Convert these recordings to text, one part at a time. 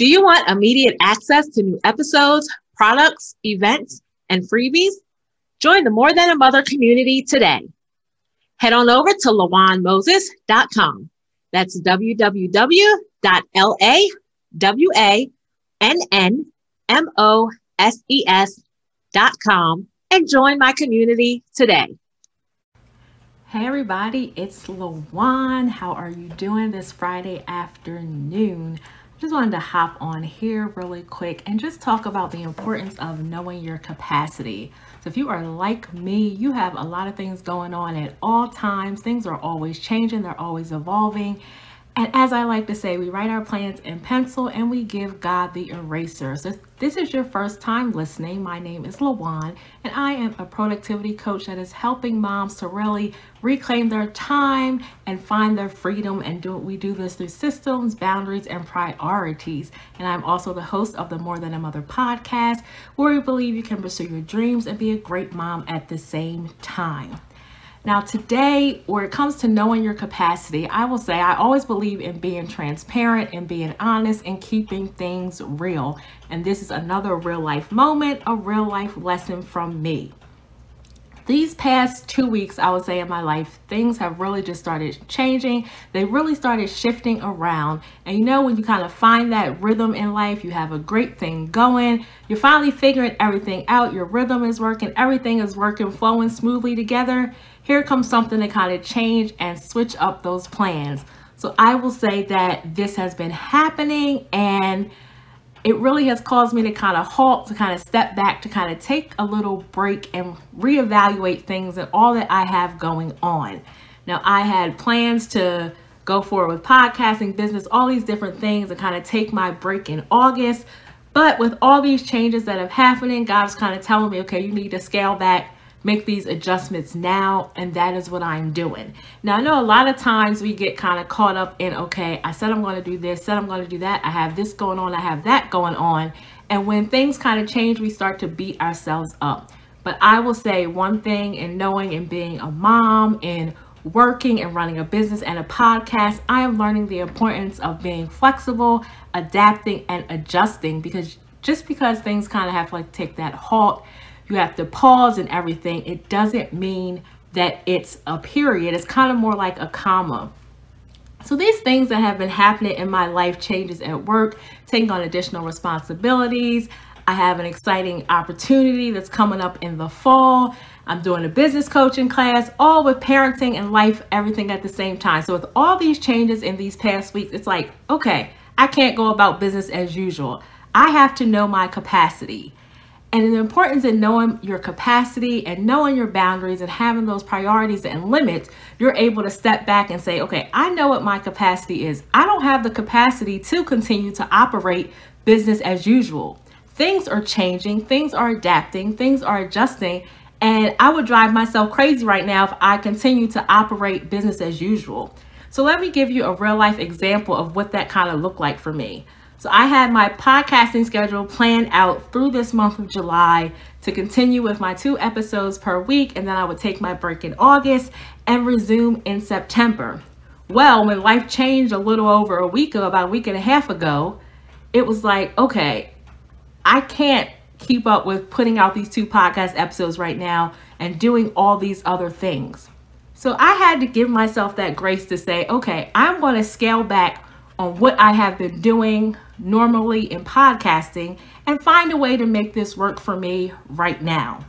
Do you want immediate access to new episodes, products, events, and freebies? Join the More Than a Mother community today. Head on over to lawanmoses.com. That's www.lawannmoses.com and join my community today. Hey everybody, it's Lawan. How are you doing this Friday afternoon? Just wanted to hop on here really quick and just talk about the importance of knowing your capacity. So, if you are like me, you have a lot of things going on at all times. Things are always changing, they're always evolving. And as I like to say, we write our plans in pencil and we give God the eraser. So, this is your first time listening, my name is Lawan, and I am a productivity coach that is helping moms to really reclaim their time and find their freedom. And do we do this through systems, boundaries, and priorities. And I'm also the host of the More Than a Mother podcast, where we believe you can pursue your dreams and be a great mom at the same time. Now, today, where it comes to knowing your capacity, I will say I always believe in being transparent and being honest and keeping things real. And this is another real life moment, a real life lesson from me. These past two weeks, I would say, in my life, things have really just started changing. They really started shifting around. And you know, when you kind of find that rhythm in life, you have a great thing going, you're finally figuring everything out, your rhythm is working, everything is working, flowing smoothly together here comes something to kind of change and switch up those plans. So I will say that this has been happening and it really has caused me to kind of halt, to kind of step back, to kind of take a little break and reevaluate things and all that I have going on. Now, I had plans to go forward with podcasting, business, all these different things, and kind of take my break in August. But with all these changes that have happening, God's kind of telling me, okay, you need to scale back make these adjustments now and that is what i'm doing. Now i know a lot of times we get kind of caught up in okay i said i'm going to do this said i'm going to do that i have this going on i have that going on and when things kind of change we start to beat ourselves up. But i will say one thing in knowing and being a mom and working and running a business and a podcast i am learning the importance of being flexible adapting and adjusting because just because things kind of have to like take that halt you have to pause and everything, it doesn't mean that it's a period. It's kind of more like a comma. So these things that have been happening in my life changes at work, taking on additional responsibilities. I have an exciting opportunity that's coming up in the fall. I'm doing a business coaching class, all with parenting and life, everything at the same time. So with all these changes in these past weeks, it's like, okay, I can't go about business as usual. I have to know my capacity. And the importance in knowing your capacity and knowing your boundaries and having those priorities and limits, you're able to step back and say, okay, I know what my capacity is. I don't have the capacity to continue to operate business as usual. Things are changing, things are adapting, things are adjusting. And I would drive myself crazy right now if I continue to operate business as usual. So let me give you a real life example of what that kind of looked like for me. So I had my podcasting schedule planned out through this month of July to continue with my two episodes per week, and then I would take my break in August and resume in September. Well, when life changed a little over a week ago, about a week and a half ago, it was like, okay, I can't keep up with putting out these two podcast episodes right now and doing all these other things. So I had to give myself that grace to say, okay, I'm going to scale back on what I have been doing normally in podcasting and find a way to make this work for me right now.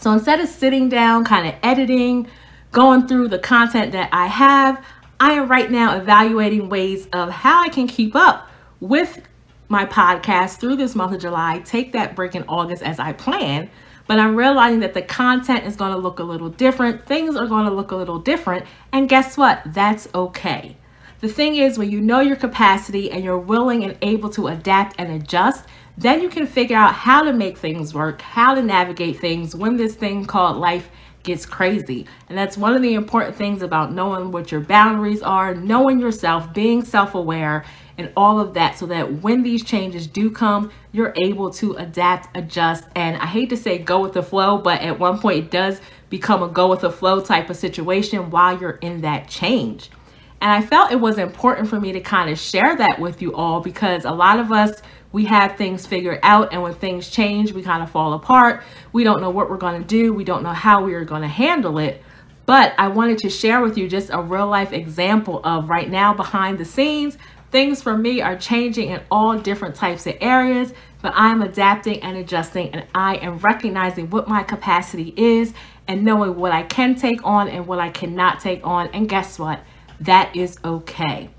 So instead of sitting down, kind of editing, going through the content that I have, I am right now evaluating ways of how I can keep up with my podcast through this month of July, take that break in August as I plan. But I'm realizing that the content is going to look a little different. Things are going to look a little different. And guess what? That's okay. The thing is, when you know your capacity and you're willing and able to adapt and adjust, then you can figure out how to make things work, how to navigate things when this thing called life gets crazy. And that's one of the important things about knowing what your boundaries are, knowing yourself, being self aware, and all of that, so that when these changes do come, you're able to adapt, adjust, and I hate to say go with the flow, but at one point it does become a go with the flow type of situation while you're in that change. And I felt it was important for me to kind of share that with you all because a lot of us, we have things figured out, and when things change, we kind of fall apart. We don't know what we're going to do, we don't know how we are going to handle it. But I wanted to share with you just a real life example of right now behind the scenes. Things for me are changing in all different types of areas, but I'm adapting and adjusting, and I am recognizing what my capacity is and knowing what I can take on and what I cannot take on. And guess what? That is okay.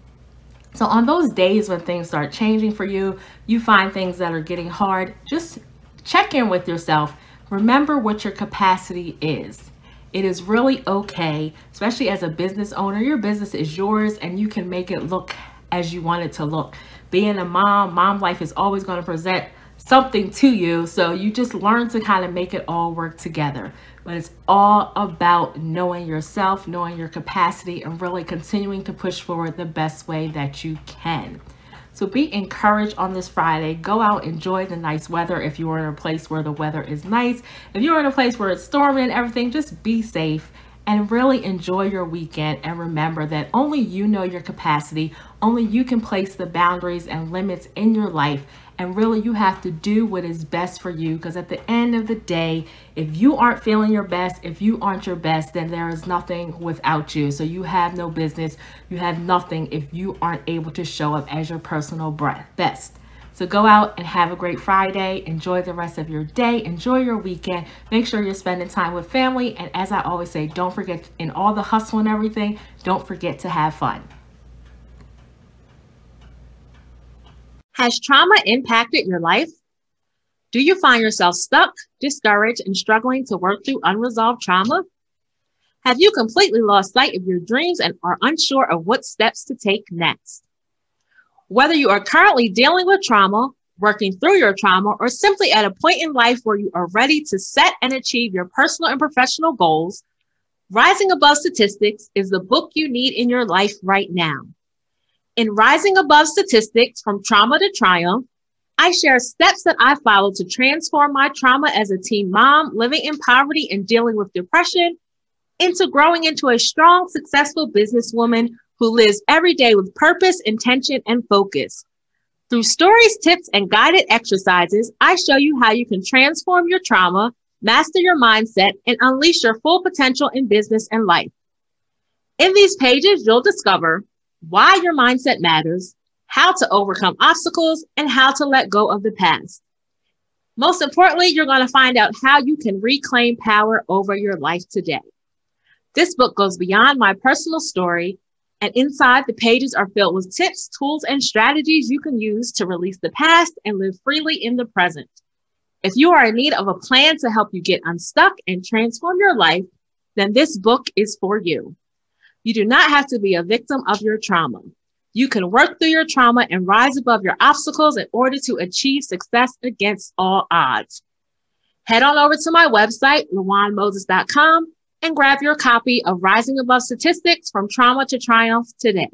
So, on those days when things start changing for you, you find things that are getting hard, just check in with yourself. Remember what your capacity is. It is really okay, especially as a business owner. Your business is yours and you can make it look as you want it to look. Being a mom, mom life is always going to present something to you. So you just learn to kind of make it all work together. But it's all about knowing yourself, knowing your capacity, and really continuing to push forward the best way that you can. So be encouraged on this Friday. Go out, enjoy the nice weather if you are in a place where the weather is nice. If you're in a place where it's storming and everything, just be safe and really enjoy your weekend. And remember that only you know your capacity, only you can place the boundaries and limits in your life and really, you have to do what is best for you because at the end of the day, if you aren't feeling your best, if you aren't your best, then there is nothing without you. So you have no business, you have nothing if you aren't able to show up as your personal best. So go out and have a great Friday. Enjoy the rest of your day. Enjoy your weekend. Make sure you're spending time with family. And as I always say, don't forget in all the hustle and everything, don't forget to have fun. Has trauma impacted your life? Do you find yourself stuck, discouraged, and struggling to work through unresolved trauma? Have you completely lost sight of your dreams and are unsure of what steps to take next? Whether you are currently dealing with trauma, working through your trauma, or simply at a point in life where you are ready to set and achieve your personal and professional goals, Rising Above Statistics is the book you need in your life right now. In Rising Above Statistics from Trauma to Triumph, I share steps that I follow to transform my trauma as a teen mom living in poverty and dealing with depression into growing into a strong, successful businesswoman who lives every day with purpose, intention, and focus. Through stories, tips, and guided exercises, I show you how you can transform your trauma, master your mindset, and unleash your full potential in business and life. In these pages, you'll discover why your mindset matters, how to overcome obstacles, and how to let go of the past. Most importantly, you're going to find out how you can reclaim power over your life today. This book goes beyond my personal story, and inside the pages are filled with tips, tools, and strategies you can use to release the past and live freely in the present. If you are in need of a plan to help you get unstuck and transform your life, then this book is for you. You do not have to be a victim of your trauma. You can work through your trauma and rise above your obstacles in order to achieve success against all odds. Head on over to my website, lawanmoses.com, and grab your copy of Rising Above Statistics from Trauma to Triumph today.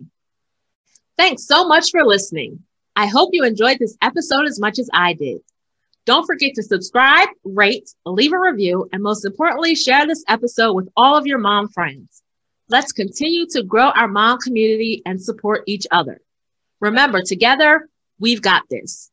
Thanks so much for listening. I hope you enjoyed this episode as much as I did. Don't forget to subscribe, rate, leave a review, and most importantly, share this episode with all of your mom friends. Let's continue to grow our mom community and support each other. Remember, together, we've got this.